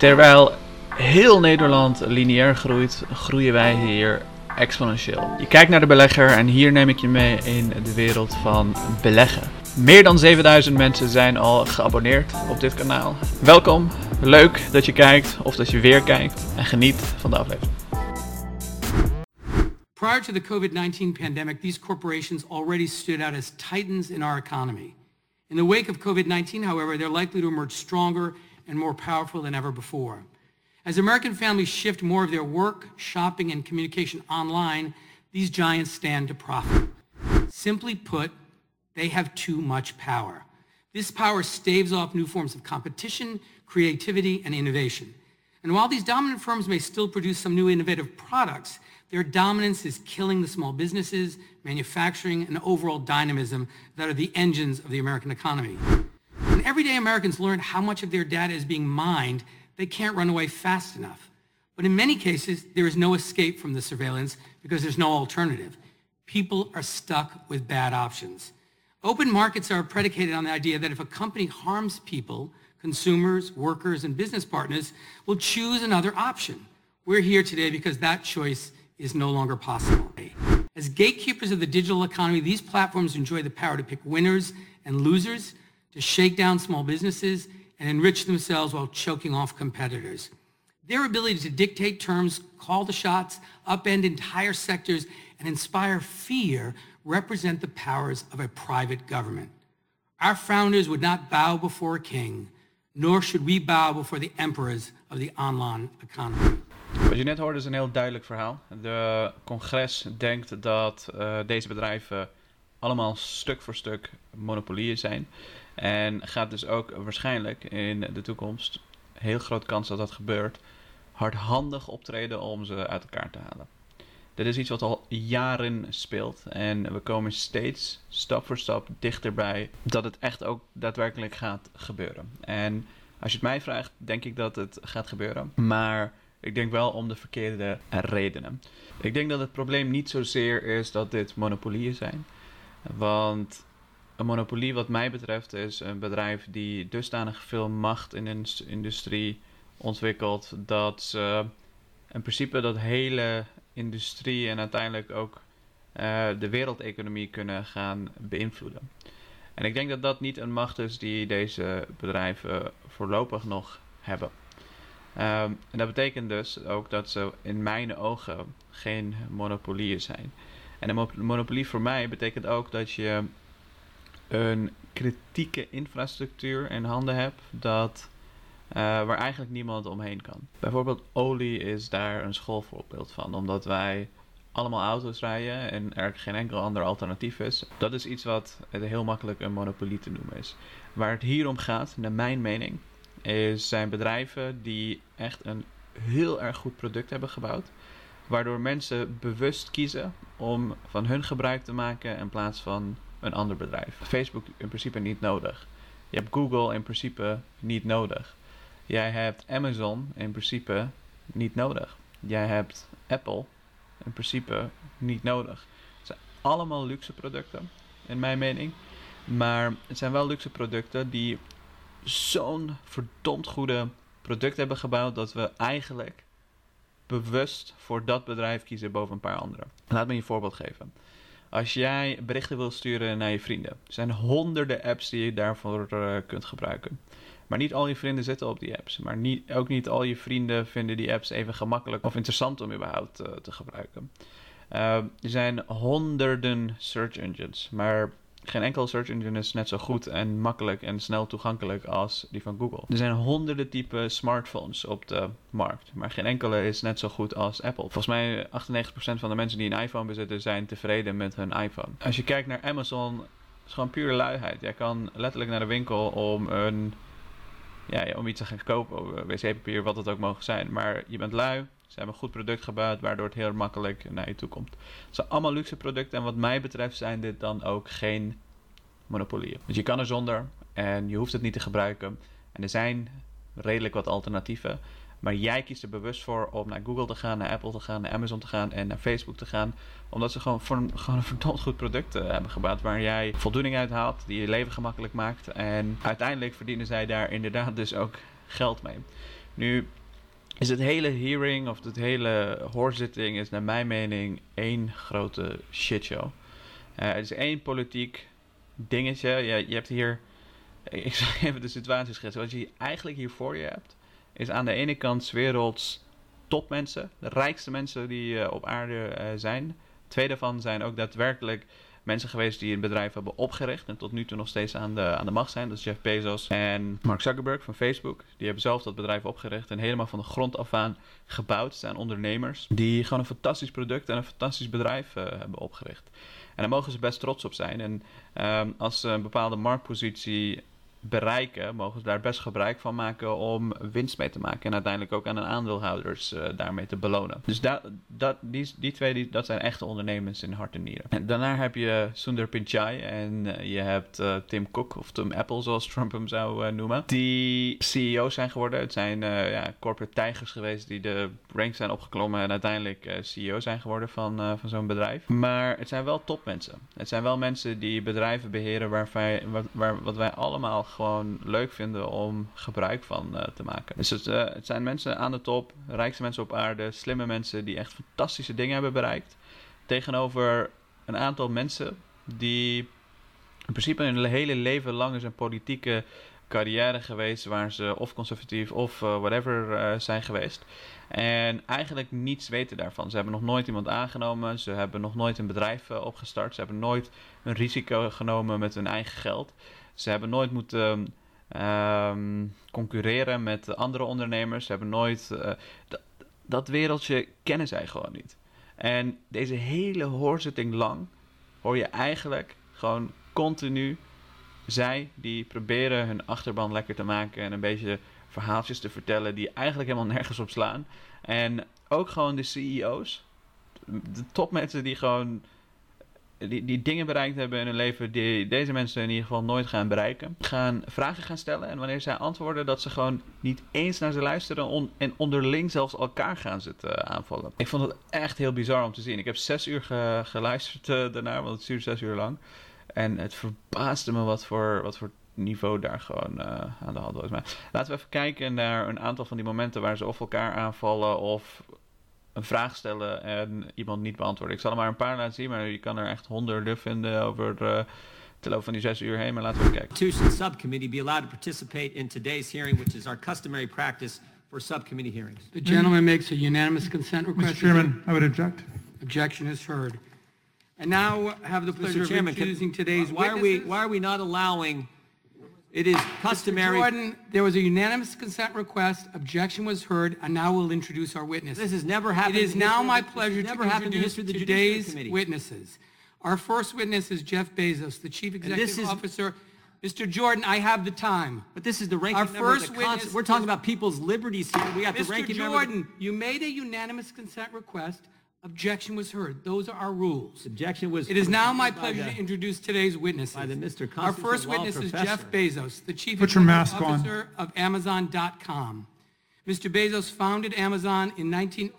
Terwijl heel Nederland lineair groeit, groeien wij hier exponentieel. Je kijkt naar de belegger en hier neem ik je mee in de wereld van beleggen. Meer dan 7000 mensen zijn al geabonneerd op dit kanaal. Welkom, leuk dat je kijkt of dat je weer kijkt en geniet van de aflevering. Prior to the COVID 19 pandemic, these corporations already stood out as titans in our economy. In the wake of COVID 19, however, they're likely to emerge stronger and more powerful than ever before. As American families shift more of their work, shopping, and communication online, these giants stand to profit. Simply put, they have too much power. This power staves off new forms of competition, creativity, and innovation. And while these dominant firms may still produce some new innovative products, their dominance is killing the small businesses, manufacturing, and overall dynamism that are the engines of the American economy. When everyday Americans learn how much of their data is being mined, they can't run away fast enough. But in many cases, there is no escape from the surveillance because there's no alternative. People are stuck with bad options. Open markets are predicated on the idea that if a company harms people, consumers, workers, and business partners will choose another option. We're here today because that choice is no longer possible. As gatekeepers of the digital economy, these platforms enjoy the power to pick winners and losers, to shake down small businesses, and enrich themselves while choking off competitors. Their ability to dictate terms, call the shots, upend entire sectors, and inspire fear represent the powers of a private government. Our founders would not bow before a king, nor should we bow before the emperors of the online economy. Wat je net hoorde is een heel duidelijk verhaal. De congres denkt dat uh, deze bedrijven allemaal stuk voor stuk monopolieën zijn. En gaat dus ook waarschijnlijk in de toekomst, heel grote kans dat dat gebeurt, hardhandig optreden om ze uit elkaar te halen. Dit is iets wat al jaren speelt en we komen steeds stap voor stap dichterbij dat het echt ook daadwerkelijk gaat gebeuren. En als je het mij vraagt, denk ik dat het gaat gebeuren. Maar ik denk wel om de verkeerde redenen. Ik denk dat het probleem niet zozeer is dat dit monopolieën zijn. Want een monopolie wat mij betreft is een bedrijf die dusdanig veel macht in een industrie ontwikkelt dat ze in principe dat hele industrie en uiteindelijk ook uh, de wereldeconomie kunnen gaan beïnvloeden. En ik denk dat dat niet een macht is die deze bedrijven voorlopig nog hebben. Um, en dat betekent dus ook dat ze in mijn ogen geen monopolieën zijn. En een monopolie voor mij betekent ook dat je een kritieke infrastructuur in handen hebt dat, uh, waar eigenlijk niemand omheen kan. Bijvoorbeeld olie is daar een schoolvoorbeeld van, omdat wij allemaal auto's rijden en er geen enkel ander alternatief is. Dat is iets wat heel makkelijk een monopolie te noemen is. Waar het hier om gaat, naar mijn mening, is zijn bedrijven die echt een heel erg goed product hebben gebouwd. Waardoor mensen bewust kiezen om van hun gebruik te maken in plaats van een ander bedrijf. Facebook in principe niet nodig. Je hebt Google in principe niet nodig. Jij hebt Amazon in principe niet nodig. Jij hebt Apple in principe niet nodig. Het zijn allemaal luxe producten, in mijn mening. Maar het zijn wel luxe producten die zo'n verdomd goede product hebben gebouwd dat we eigenlijk bewust voor dat bedrijf kiezen boven een paar andere. Laat me je een voorbeeld geven. Als jij berichten wil sturen naar je vrienden, zijn honderden apps die je daarvoor uh, kunt gebruiken. Maar niet al je vrienden zitten op die apps. Maar niet, ook niet al je vrienden vinden die apps even gemakkelijk of interessant om überhaupt uh, te gebruiken. Uh, er zijn honderden search engines, maar geen enkel search engine is net zo goed en makkelijk en snel toegankelijk als die van Google. Er zijn honderden type smartphones op de markt, maar geen enkele is net zo goed als Apple. Volgens mij 98% van de mensen die een iPhone bezitten zijn tevreden met hun iPhone. Als je kijkt naar Amazon, is gewoon pure luiheid. Jij kan letterlijk naar de winkel om een ja, om iets te gaan kopen, wc-papier, wat het ook mogen zijn. Maar je bent lui, ze hebben een goed product gebouwd, waardoor het heel makkelijk naar je toe komt. Het zijn allemaal luxe producten en wat mij betreft zijn dit dan ook geen monopolieën. Dus je kan er zonder en je hoeft het niet te gebruiken. En er zijn redelijk wat alternatieven. Maar jij kiest er bewust voor om naar Google te gaan, naar Apple te gaan, naar Amazon te gaan en naar Facebook te gaan. Omdat ze gewoon, voor gewoon een verdomd goed product uh, hebben gebouwd. Waar jij voldoening uit haalt, die je leven gemakkelijk maakt. En uiteindelijk verdienen zij daar inderdaad dus ook geld mee. Nu is het hele hearing of het hele hoorzitting is naar mijn mening één grote shitshow. Uh, het is één politiek dingetje. Je, je hebt hier, ik zal even de situatie schetsen. Wat je eigenlijk hier voor je hebt, is aan de ene kant werelds topmensen, de rijkste mensen die uh, op aarde uh, zijn. Twee daarvan zijn ook daadwerkelijk mensen geweest die een bedrijf hebben opgericht en tot nu toe nog steeds aan de, aan de macht zijn. Dat is Jeff Bezos en Mark Zuckerberg van Facebook. Die hebben zelf dat bedrijf opgericht en helemaal van de grond af aan gebouwd. Zijn ondernemers die gewoon een fantastisch product en een fantastisch bedrijf uh, hebben opgericht. En daar mogen ze best trots op zijn. En um, als ze een bepaalde marktpositie bereiken, mogen ze daar best gebruik van maken om winst mee te maken. En uiteindelijk ook aan de aandeelhouders uh, daarmee te belonen. Dus da, dat, die, die twee, die, dat zijn echte ondernemers in hart en nieren. En daarna heb je Sundar Pichai en uh, je hebt uh, Tim Cook, of Tim Apple zoals Trump hem zou noemen. Die CEO's zijn geworden. Het zijn ja, corporate tijgers geweest die de ranks zijn opgeklommen en uiteindelijk CEO zijn geworden van, van zo'n bedrijf. Maar het zijn wel topmensen. Het zijn wel mensen die bedrijven beheren waar wij, waar, waar, wat wij allemaal gewoon leuk vinden om gebruik van uh, te maken. Dus het, uh, het, zijn mensen aan de top, rijkste mensen op aarde, slimme mensen die echt fantastische dingen hebben bereikt. Tegenover een aantal mensen die in principe hun hele leven lang is een politieke carrière geweest waar ze of conservatief of uh, whatever zijn geweest. En eigenlijk niets weten daarvan. Ze hebben nog nooit iemand aangenomen. Ze hebben nog nooit een bedrijf opgestart. Ze hebben nooit een risico genomen met hun eigen geld. Ze hebben nooit moeten um, concurreren met andere ondernemers. Ze hebben nooit. Uh, dat wereldje kennen zij gewoon niet. En deze hele hoorzitting lang hoor je eigenlijk gewoon continu zij die proberen hun achterban lekker te maken en een beetje verhaaltjes te vertellen die eigenlijk helemaal nergens op slaan. En ook gewoon de CEO's, de topmensen die gewoon die, die dingen bereikt hebben in hun leven die deze mensen in ieder geval nooit gaan bereiken. Gaan vragen gaan stellen en wanneer zij antwoorden dat ze gewoon niet eens naar ze luisteren en onderling zelfs elkaar gaan zitten aanvallen. Ik vond het echt heel bizar om te zien. Ik heb zes uur ge, geluisterd uh, daarna, want het duurde zes uur lang. En het verbaasde me wat voor, wat voor niveau daar gewoon uh, aan de hand was. Maar laten we even kijken naar een aantal van die momenten waar ze of elkaar aanvallen of een vraag stellen en iemand niet beantwoorden. Ik zal er maar een paar laten zien, maar je kan er echt honderden vinden over uh, te lopen van die zes uur heen. Maar laten we even kijken. Constitution Subcommittee be allowed to participate in today's hearing, which is our customary practice for subcommittee hearings. The gentleman makes a unanimous consent request. Mr. Chairman, I would object. Objection is heard. And now have the pleasure Mr. Chairman, of introducing today's why are we witnesses. why are we not allowing? It is customary. Mr. Jordan, there was a unanimous consent request. Objection was heard, and now we'll introduce our witnesses. This has never happened. It is the now history my of the- this has pleasure never to happened in the introduce history of the Judiciary today's Committee. witnesses. Our first witness is Jeff Bezos, the Chief this Executive is- Officer. Mr. Jordan, I have the time. But this is the ranking Our member of the first Constitution. witness We're talking is- about people's liberties here. We got the Mr. ranking member. of the- Jordan, you made a unanimous consent request. Objection was heard. Those are our rules. Objection was. It is now my by pleasure the- to introduce today's witnesses. by the Mr. Our Constitutional first Law witness is. Jeff Bezos, the Chief Put your Executive mask on. Officer of Amazon.com. Mr. Bezos founded Amazon in 19...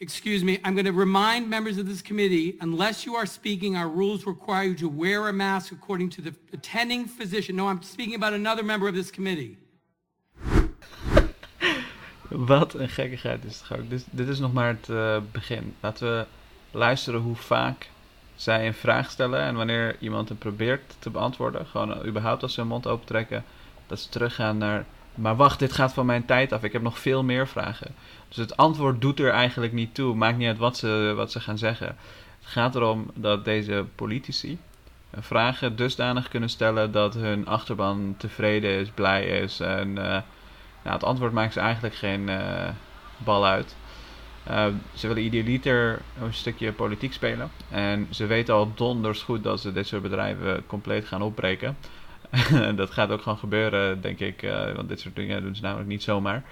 Excuse me, I'm going to remind members of this committee, unless you are speaking, our rules require you to wear a mask according to the attending physician. No, I'm speaking about another member of this committee. Wat een gekkigheid is het ook. Dus, dit is nog maar het uh, begin. Laten we luisteren hoe vaak zij een vraag stellen en wanneer iemand hem probeert te beantwoorden, gewoon uh, überhaupt als ze hun mond opentrekken, dat ze teruggaan naar. Maar wacht, dit gaat van mijn tijd af. Ik heb nog veel meer vragen. Dus het antwoord doet er eigenlijk niet toe. Maakt niet uit wat ze, wat ze gaan zeggen. Het gaat erom dat deze politici vragen dusdanig kunnen stellen dat hun achterban tevreden is, blij is. En het antwoord maakt ze eigenlijk geen uh, bal uit. Uh, ze willen idealiter een stukje politiek spelen. En ze weten al donders goed dat ze dit soort bedrijven compleet gaan opbreken. dat gaat ook gewoon gebeuren, denk ik. Uh, want dit soort dingen doen ze namelijk niet zomaar.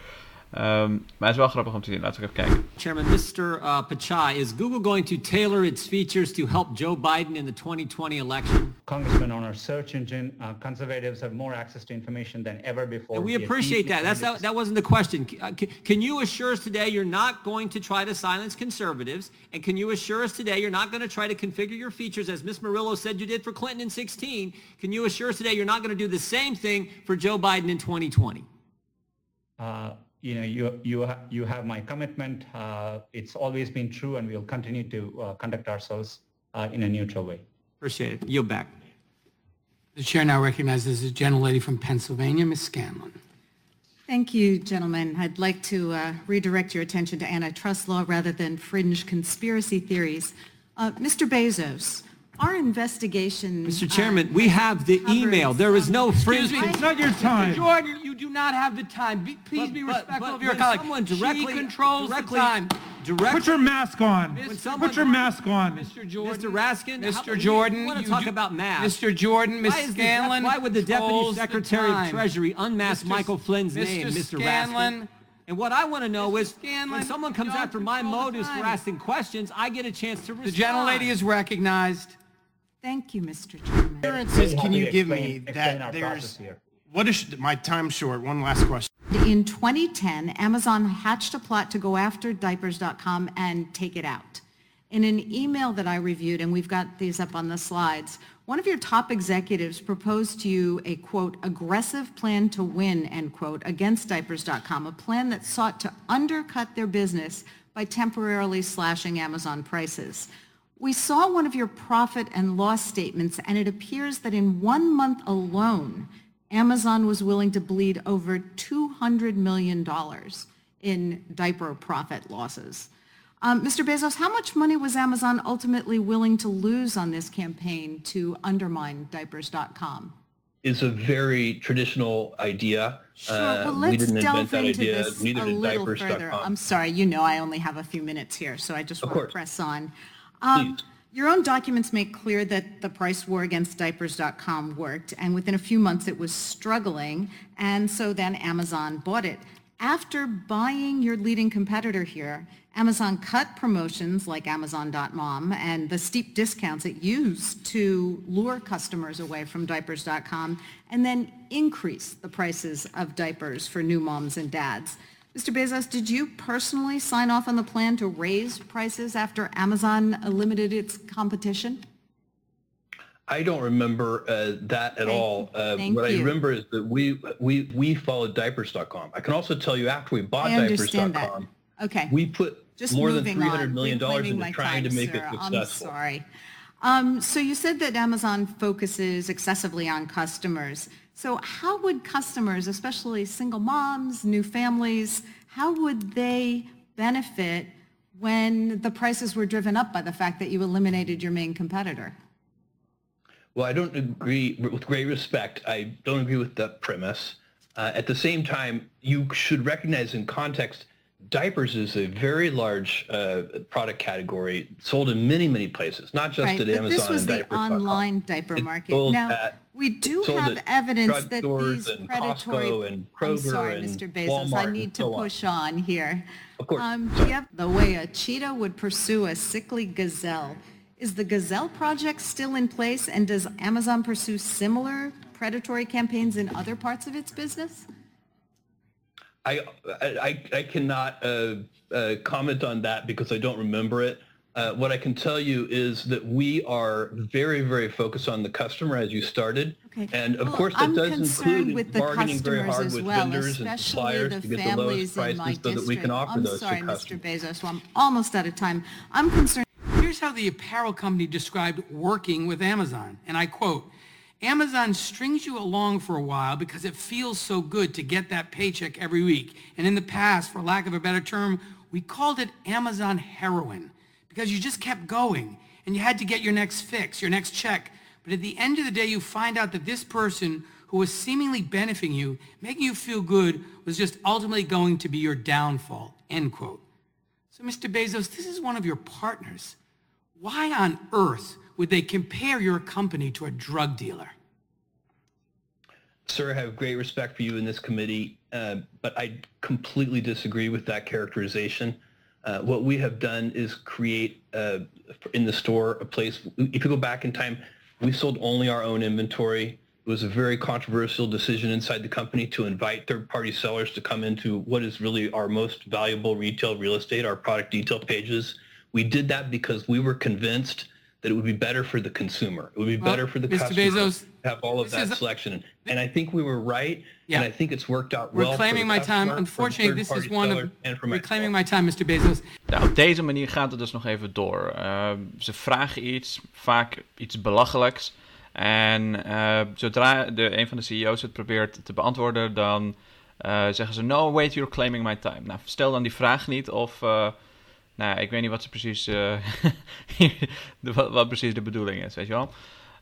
Um, maar het is wel grappig om te zien. Laten we even kijken. Chairman, Mr. Uh, Pachai, is Google going to tailor its features to help Joe Biden in the 2020 election? Congressman, on our search engine, uh, conservatives have more access to information than ever before. And we appreciate that. That's that, that wasn't the question. Uh, can, can you assure us today you're not going to try to silence conservatives? And can you assure us today you're not going to try to configure your features as Ms. Murillo said you did for Clinton in 16? Can you assure us today you're not going to do the same thing for Joe Biden in 2020? uh, you know, you, you, ha- you have my commitment. Uh, it's always been true and we'll continue to uh, conduct ourselves uh, in a neutral way. Appreciate it. Yield back. The chair now recognizes the gentlelady from Pennsylvania, Ms. Scanlon. Thank you, gentlemen. I'd like to uh, redirect your attention to antitrust law rather than fringe conspiracy theories. Uh, Mr. Bezos, our investigation... Mr. uh, Chairman, we have the covered email. There is some- no Excuse fringe. me. It's not your time. Jordan, you do not have the time. Be- Please But- be but- respectful but of your when colleague. someone directly- She controls directly- the time. Direct, Put your mask on. When someone- Put your mask on. Mr. Jordan. Mr. Raskin, how- Mr. you- Jordan. you wanna you talk do- about masks. Mr. Jordan, Ms. why, is the, Scanlon. why would the Deputy controls the Secretary of time. Treasury unmask Mr. Michael Flynn's Mr. name, Mr. Scanlon, Raskin? And what I want to know Mr. is Scanlon, when someone comes you after my control the motives for time. asking questions, I get a chance to respond. The gentlelady is recognized. Thank you, Mr. Chairman. Assurances can you give explain- me explain that our there's, here. what is, my time's short, one last question. In 2010, Amazon hatched a plot to go after diapers.com and take it out. In an email that I reviewed, and we've got these up on the slides, one of your top executives proposed to you a, quote, aggressive plan to win, end quote, against diapers.com, a plan that sought to undercut their business by temporarily slashing Amazon prices. We saw one of your profit and loss statements, and it appears that in one month alone, Amazon was willing to bleed over $200 million in diaper profit losses. Um, Mr. Bezos, how much money was Amazon ultimately willing to lose on this campaign to undermine diapers.com? is a very traditional idea. Sure, Uh, well, we let's didn't delve invent that into idea. this Neither a little diapers.com. further. I'm sorry, you know I only have a few minutes here, so I just Of want to press on. Um, Your own documents make clear that the price war against diapers.com worked, and within a few months it was struggling, and so then Amazon bought it. After buying your leading competitor here, Amazon cut promotions like Amazon.mom and the steep discounts it used to lure customers away from diapers.com, and then increased the prices of diapers for new moms and dads. Mr. Bezos, did you personally sign off on the plan to raise prices after Amazon limited its competition? I don't remember uh, that at Thank- all. Uh, what I remember is that we we we followed diapers.com. I can also tell you after we bought diapers.com, Okay. we put Just more than three hundred million dollars into trying time, to make sir. it I'm successful. sorry. Um, so you said that Amazon focuses excessively on customers. So how would customers, especially single moms, new families, how would they benefit when the prices were driven up by the fact that you eliminated your main competitor? Well, I don't agree with great respect. I don't agree with that premise. Uh, at the same time, you should recognize in context, diapers is a very large uh, product category sold in many, many places, not just Right, at Amazon this was and the online diaper market. Now, at- we do have evidence that these predatory... And I'm sorry, Mr. Bezos, I need to so push on here. Of course. Um, have the way a cheetah would pursue a sickly gazelle? Is the Gazelle Project still in place, and does Amazon pursue similar predatory campaigns in other parts of its business? I, I, I cannot uh, uh, comment on that because I don't remember it. Uh, what I can tell you is that we are very, very focused on the customer as you started. Okay. And of Well, course, that I'm does concerned include with the bargaining very customers hard as with well, vendors and especially suppliers the to get the lowest families in my prices so that we can district. offer I'm those sorry, to Mr. customers. Bezos, so I'm almost out of time. I'm concerned Here's how the apparel company described working with Amazon, and I quote, Amazon strings you along for a while because it feels so good to get that paycheck every week. And in the past, for lack of a better term, we called it Amazon heroin because you just kept going and you had to get your next fix, your next check. But at the end of the day, you find out that this person who was seemingly benefiting you, making you feel good, was just ultimately going to be your downfall, end quote. So, Mr. Bezos, this is one of your partners. Why on earth would they compare your company to a drug dealer? Sir, I have great respect for you in this committee, uh, but I completely disagree with that characterization. Uh, what we have done is create uh, in the store a place. If you go back in time, we sold only our own inventory. It was a very controversial decision inside the company to invite third-party sellers to come into what is really our most valuable retail real estate, our product detail pages. We did that because we were convinced that it would be better for the consumer. It would be Well, better for the Mr. customer Bezos, to have all of that is- selection. And I think we were right, Yeah. and I think it's worked out well for claiming the my time. Unfortunately, this is one of, seller, and for we're myself. claiming my time, Mr. Bezos. Nou, op deze manier gaat het dus nog even door. Uh, ze vragen iets, vaak iets belachelijks. En uh, zodra de, een van de CEO's het probeert te beantwoorden, dan uh, zeggen ze: No, wait, you're claiming my time. Nou, stel dan die vraag niet of. Nou, ik weet niet wat, ze precies, de, wat, wat, precies de bedoeling is, weet je wel.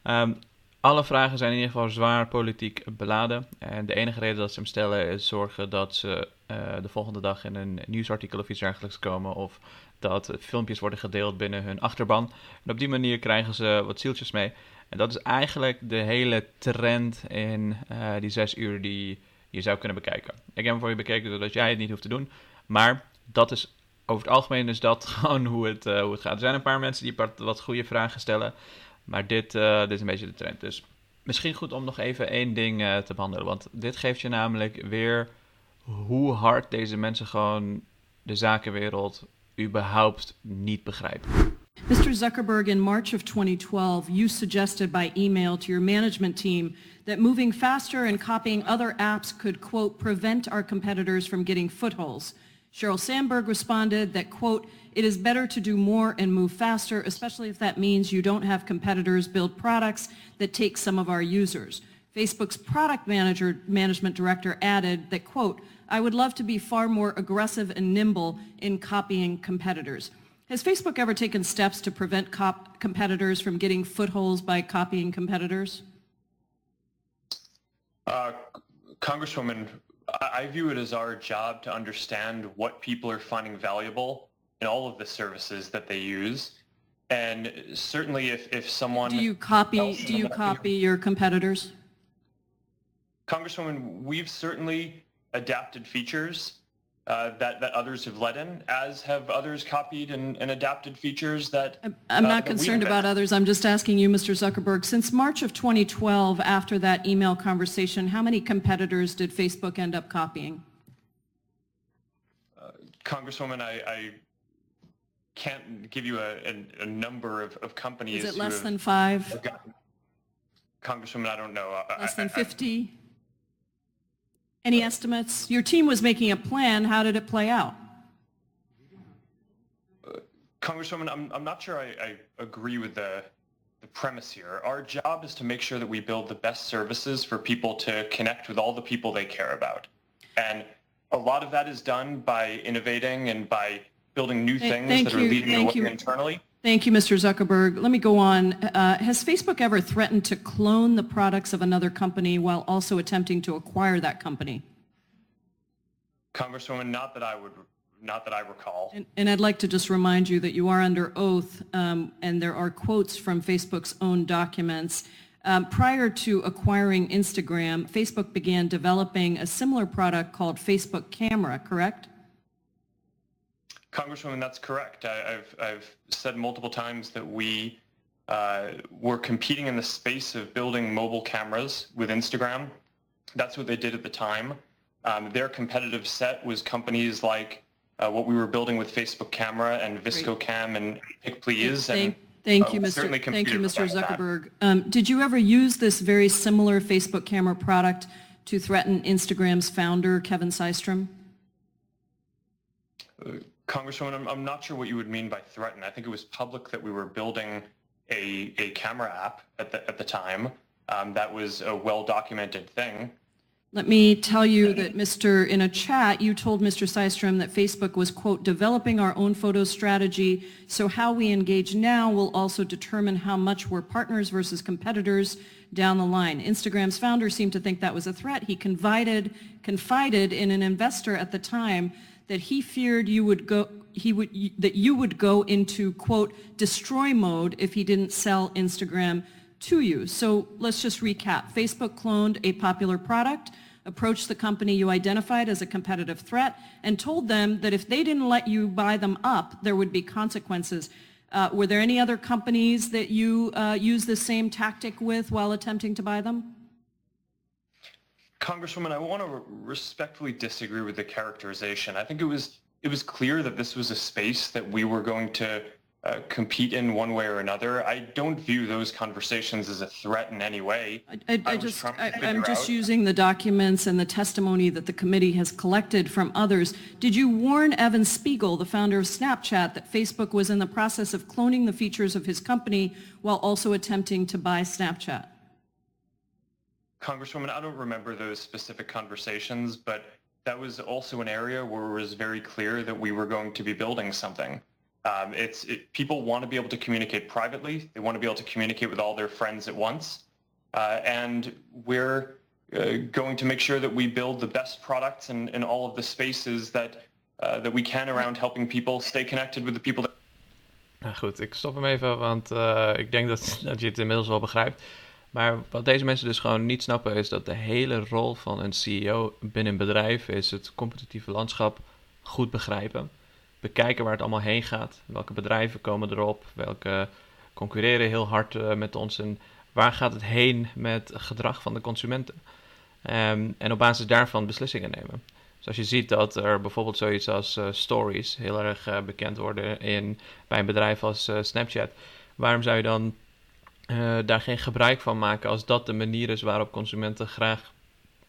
Um, alle vragen zijn in ieder geval zwaar politiek beladen. En de enige reden dat ze hem stellen is zorgen dat ze uh, de volgende dag in een nieuwsartikel of iets dergelijks komen. Of dat filmpjes worden gedeeld binnen hun achterban. En op die manier krijgen ze wat zieltjes mee. En dat is eigenlijk de hele trend in die zes uur die je zou kunnen bekijken. Ik heb hem voor je bekeken zodat jij het niet hoeft te doen. Maar dat is over het algemeen is dat gewoon hoe het, uh, hoe het gaat. Er zijn een paar mensen die wat goede vragen stellen. Maar dit, uh, dit is een beetje de trend. Dus misschien goed om nog even één ding uh, te behandelen. Want dit geeft je namelijk weer hoe hard deze mensen gewoon de zakenwereld überhaupt niet begrijpen. Mr. Zuckerberg, in March of 2012, you suggested by email to your management team that moving faster and copying other apps could, quote, prevent our competitors from getting footholds. Sheryl Sandberg responded that, quote, it is better to do more and move faster, especially if that means you don't have competitors build products that take some of our users. Facebook's product manager, management director added that, quote, I would love to be far more aggressive and nimble in copying competitors. Has Facebook ever taken steps to prevent cop- competitors from getting footholds by copying competitors? Uh, Congresswoman, I-, view it as our job to understand what people are finding valuable in all of the services that they use. And certainly if, if someone... Do you copy, do you copy your competitors? Congresswoman, we've certainly adapted features uh, that, that others have led in, as have others copied and, and adapted features that... I'm- I'm uh, not that concerned about others. I'm just asking you, Mr. Zuckerberg, since March of 2012, after that email conversation, how many competitors did Facebook end up copying? Congresswoman, I, I can't give you a, a, a number of, of companies Is it less than five? gotten- Congresswoman, I don't know. Less I- than I- 50? Any estimates? Your team was making a plan. How did it play out? Uh, Congresswoman, I'm, I'm not sure I, I agree with the, the premise here. Our job is to make sure that we build the best services for people to connect with all the people they care about. And a lot of that is done by innovating and by building new things thank that are you, leading the way internally. Thank you, Mr. Zuckerberg. Let me go on. Uh, has Facebook ever threatened to clone the products of another company while also attempting to acquire that company? Congresswoman, not that I would, not that I recall. And, and I'd like to just remind you that you are under oath, um, and there are quotes from Facebook's own documents. Um, prior to acquiring Instagram, Facebook began developing a similar product called Facebook Camera, correct? Congresswoman, that's correct. I, I've, I've said multiple times that we uh, were competing in the space of building mobile cameras with Instagram. That's what they did at the time. Um, their competitive set was companies like uh, what we were building with Facebook Camera and ViscoCam and PicPlease. Thank, and, thank uh, you, Mr. Thank you, Mr. Zuckerberg. Um, did you ever use this very similar Facebook Camera product to threaten Instagram's founder, Kevin Systrom? Congresswoman, I'm, I'm not sure what you would mean by threaten. I think it was public that we were building a, a camera app at the, at the time. Um, that was a well-documented thing. Let me tell you that Mr. in a chat, you told Mr. Systrom that Facebook was, quote, developing our own photo strategy. So how we engage now will also determine how much we're partners versus competitors down the line. Instagram's founder seemed to think that was a threat. He confided, confided in an investor at the time that he feared you would go, he would, that you would go into, quote, destroy mode if he didn't sell Instagram to you. So let's just recap. Facebook cloned a popular product, approached the company you identified as a competitive threat, and told them that if they didn't let you buy them up, there would be consequences. Uh, were there any other companies that you uh, used the same tactic with while attempting to buy them? Congresswoman, I want to respectfully disagree with the characterization. I think it was it was clear that this was a space that we were going to uh, compete in one way or another. I don't view those conversations as a threat in any way. I, I, I, just I, I'm just out- using the documents and the testimony that the committee has collected from others. Did you warn Evan Spiegel, the founder of Snapchat, that Facebook was in the process of cloning the features of his company while also attempting to buy Snapchat? Congresswoman, I don't remember those specific conversations, but that was also an area where it was very clear that we were going to be building something. Um, it's it, people want to be able to communicate privately. They want to be able to communicate with all their friends at once, uh, and we're uh, going to make sure that we build the best products in, in all of the spaces that uh, that we can around helping people stay connected with the people that. Nou goed, ik stop hem even, want eh, ik denk dat, dat je het inmiddels wel begrijpt. Maar wat deze mensen dus gewoon niet snappen is dat de hele rol van een CEO binnen een bedrijf is het competitieve landschap goed begrijpen. Bekijken waar het allemaal heen gaat. Welke bedrijven komen erop? Welke concurreren heel hard eh, met ons? En waar gaat het heen met gedrag van de consumenten? Ehm, en op basis daarvan beslissingen nemen. Dus als je ziet dat er bijvoorbeeld zoiets als eh, stories heel erg eh, bekend worden in, bij een bedrijf als Snapchat, waarom zou je dan eh, daar geen gebruik van maken als dat de manier is waarop consumenten graag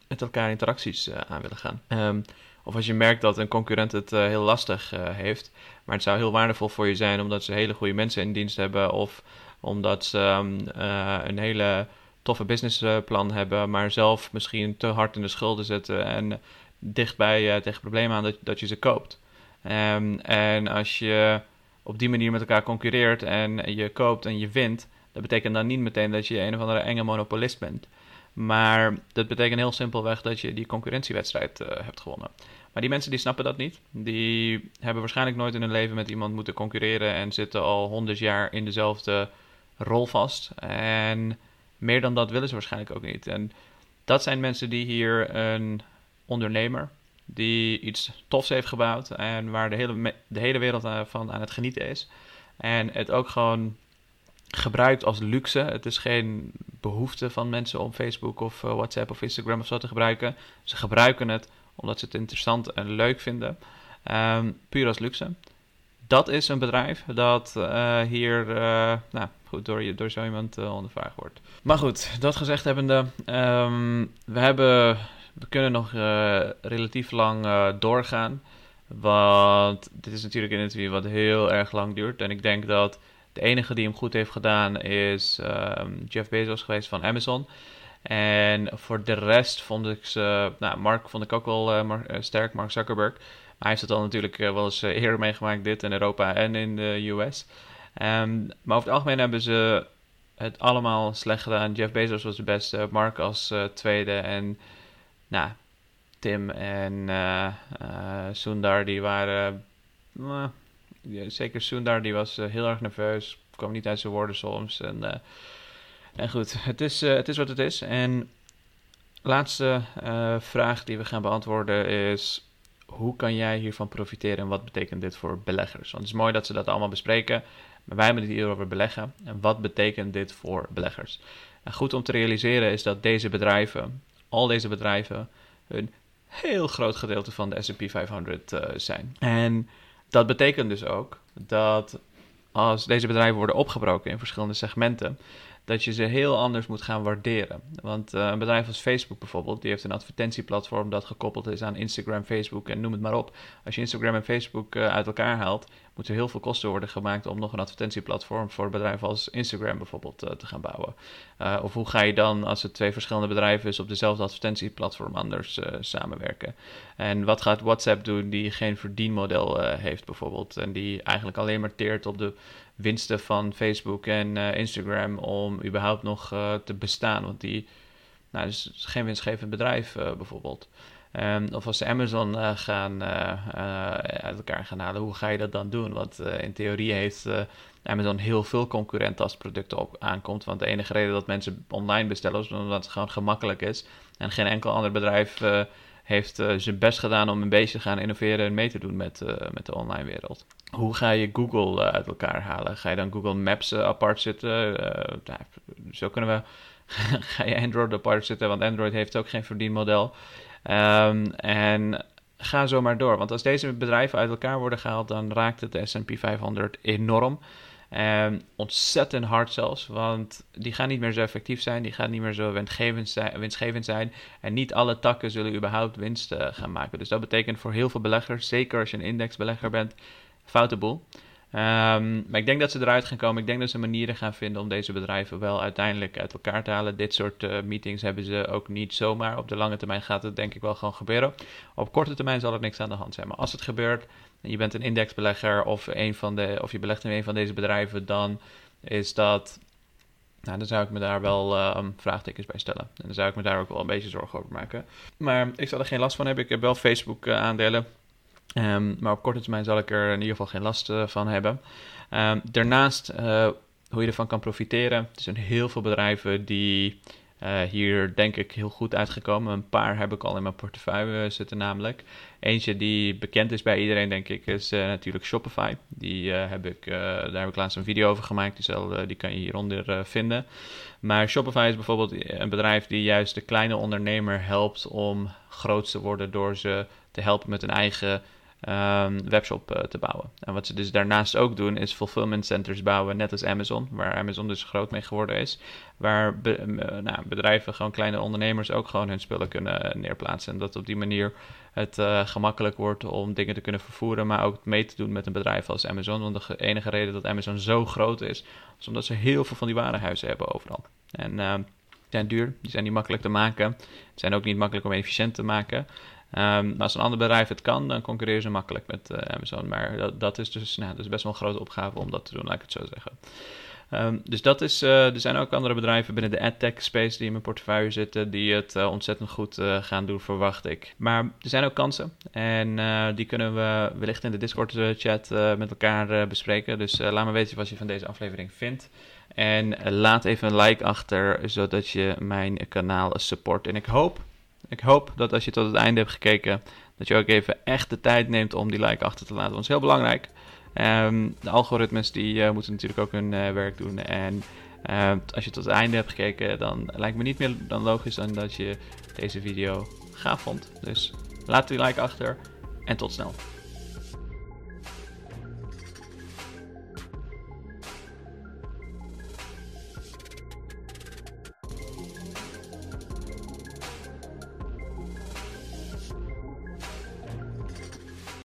met elkaar interacties eh, aan willen gaan? Ehm, of als je merkt dat een concurrent het eh, heel lastig heeft, maar het zou heel waardevol voor je zijn omdat ze hele goede mensen in dienst hebben of omdat ze ehm, eh, een hele toffe businessplan hebben, maar zelf misschien te hard in de schulden zitten en dichtbij tegen problemen aan dat, dat je ze koopt. Ehm, en als je op die manier met elkaar concurreert en je koopt en je wint, dat betekent dan niet meteen dat je een of andere enge monopolist bent. Maar dat betekent heel simpelweg dat je die concurrentiewedstrijd eh, hebt gewonnen. Maar die mensen die snappen dat niet. Die hebben waarschijnlijk nooit in hun leven met iemand moeten concurreren en zitten al honderd jaar in dezelfde rol vast. En meer dan dat willen ze waarschijnlijk ook niet. En dat zijn mensen die hier een ondernemer die iets tofs heeft gebouwd en waar de hele, de hele wereld eh, van aan het genieten is. En het ook gewoon gebruikt als luxe. Het is geen behoefte van mensen om Facebook of eh, WhatsApp of Instagram of zo te gebruiken. Ze gebruiken het omdat ze het interessant en leuk vinden. Ehm, puur als luxe. Dat is een bedrijf dat eh, hier eh, nou, goed, door, door zo iemand ondervraagd wordt. Maar goed, dat gezegd hebbende, ehm, we, hebben, we kunnen nog relatief lang doorgaan. Want dit is natuurlijk een interview wat heel erg lang duurt. En ik denk dat de enige die hem goed heeft gedaan is ehm, Jeff Bezos geweest van Amazon. En voor de rest vond ik ze... Nou, Mark vond ik ook wel eh, eh, sterk, Mark Zuckerberg. Maar hij heeft het al natuurlijk eh, wel eens eerder meegemaakt, dit in Europa en in de US. Ehm, maar over het algemeen hebben ze het allemaal slecht gedaan. Jeff Bezos was de beste, Mark als tweede en nou, Tim en Sundar die waren... zeker Sundar die was eh, heel erg nerveus, kwam niet uit zijn woorden soms. En, eh, en goed, het is, eh, het is wat het is. En laatste vraag die we gaan beantwoorden is: hoe kan jij hiervan profiteren en wat betekent dit voor beleggers? Want het is mooi dat ze dat allemaal bespreken, maar wij hebben het hier over beleggen. En wat betekent dit voor beleggers? En goed om te realiseren is dat deze bedrijven, al deze bedrijven, een heel groot gedeelte van de S&P 500 eh, zijn. En dat betekent dus ook dat als deze bedrijven worden opgebroken in verschillende segmenten, dat je ze heel anders moet gaan waarderen. Want eh, een bedrijf als Facebook bijvoorbeeld, die heeft een advertentieplatform dat gekoppeld is aan Instagram, Facebook en noem het maar op. Als je Instagram en Facebook eh, uit elkaar haalt, moeten er heel veel kosten worden gemaakt om nog een advertentieplatform voor bedrijven als Instagram bijvoorbeeld eh, te gaan bouwen. Of hoe ga je dan, als het twee verschillende bedrijven is, op dezelfde advertentieplatform anders samenwerken? En wat gaat WhatsApp doen die geen verdienmodel heeft bijvoorbeeld en die eigenlijk alleen maar teert op de winsten van Facebook en uh, Instagram om überhaupt nog uh, te bestaan. Want die, nou, dus geen winstgevend bedrijf uh, bijvoorbeeld. Um, of als ze Amazon gaan, uit elkaar gaan halen, hoe ga je dat dan doen? Want in theorie heeft Amazon heel veel concurrenten als het product op aankomt. Want de enige reden dat mensen online bestellen is omdat het gewoon gemakkelijk is. En geen enkel ander bedrijf heeft zijn best gedaan om een beetje te gaan innoveren en mee te doen met, met de online wereld hoe ga je Google uh, uit elkaar halen? Ga je dan Google Maps uh, apart zitten? Uh, nou, zo kunnen we. ga je Android apart zitten, want Android heeft ook geen verdienmodel. Um, en ga zo maar door. Want als deze bedrijven uit elkaar worden gehaald, dan raakt het de S&P 500 enorm. Um, ontzettend hard zelfs, want die gaan niet meer zo effectief zijn, die gaan niet meer zo winstgevend zijn, en niet alle takken zullen überhaupt winst gaan maken. Dus dat betekent voor heel veel beleggers, zeker als je een indexbelegger bent, foute boel. Um, maar ik denk dat ze eruit gaan komen. Ik denk dat ze manieren gaan vinden om deze bedrijven wel uiteindelijk uit elkaar te halen. Dit soort uh, meetings hebben ze ook niet zomaar. Op de lange termijn gaat het denk ik wel gewoon gebeuren. Op korte termijn zal er niks aan de hand zijn. Maar als het gebeurt, en je bent een indexbelegger of, een van de, of je belegt in een van deze bedrijven, dan is dat. Nou, dan zou ik me daar wel uh, vraagtekens bij stellen. En dan zou ik me daar ook wel een beetje zorgen over maken. Maar ik zal er geen last van hebben. Ik heb wel Facebook-aandelen. Um, maar op korte termijn zal ik er in ieder geval geen last uh, van hebben. Um, daarnaast, uh, hoe je ervan kan profiteren. Er zijn heel veel bedrijven die uh, hier denk ik heel goed uitgekomen. Een paar heb ik al in mijn portefeuille zitten namelijk. Eentje die bekend is bij iedereen denk ik is natuurlijk Shopify. Die, heb ik, daar heb ik laatst een video over gemaakt. Die, zal, die kan je hieronder vinden. Maar Shopify is bijvoorbeeld een bedrijf die juist de kleine ondernemer helpt om groot te worden door ze te helpen met een eigen um, webshop uh, te bouwen. En wat ze dus daarnaast ook doen, is fulfillment centers bouwen, net als Amazon, waar Amazon dus groot mee geworden is. Waar be uh, nou, bedrijven, gewoon kleine ondernemers, ook gewoon hun spullen kunnen neerplaatsen. En dat op die manier het uh, gemakkelijk wordt om dingen te kunnen vervoeren, maar ook mee te doen met een bedrijf als Amazon. Want de enige reden dat Amazon zo groot is, is omdat ze heel veel van die warenhuizen hebben overal. En uh, die zijn duur, die zijn niet makkelijk te maken. Ze zijn ook niet makkelijk om efficiënt te maken. Um, als een ander bedrijf het kan, dan concurreren ze makkelijk met uh, Amazon. Maar dat, dat, is dus nou, best wel een grote opgave om dat te doen, laat ik het zo zeggen. Um, dus dat is, uh, er zijn ook andere bedrijven binnen de adtech space die in mijn portefeuille zitten, die het uh, ontzettend goed gaan doen, verwacht ik. Maar er zijn ook kansen en die kunnen we wellicht in de Discord chat met elkaar bespreken. Dus laat me weten wat je van deze aflevering vindt. En laat even een like achter, zodat je mijn kanaal support. En ik hoop ik hoop dat als je tot het einde hebt gekeken, dat je ook even echt de tijd neemt om die like achter te laten. Want dat is heel belangrijk. Um, de algoritmes die uh, moeten natuurlijk ook hun uh, werk doen. En uh, als je tot het einde hebt gekeken, dan lijkt me niet meer dan logisch dan dat je deze video gaaf vond. Dus laat die like achter en tot snel.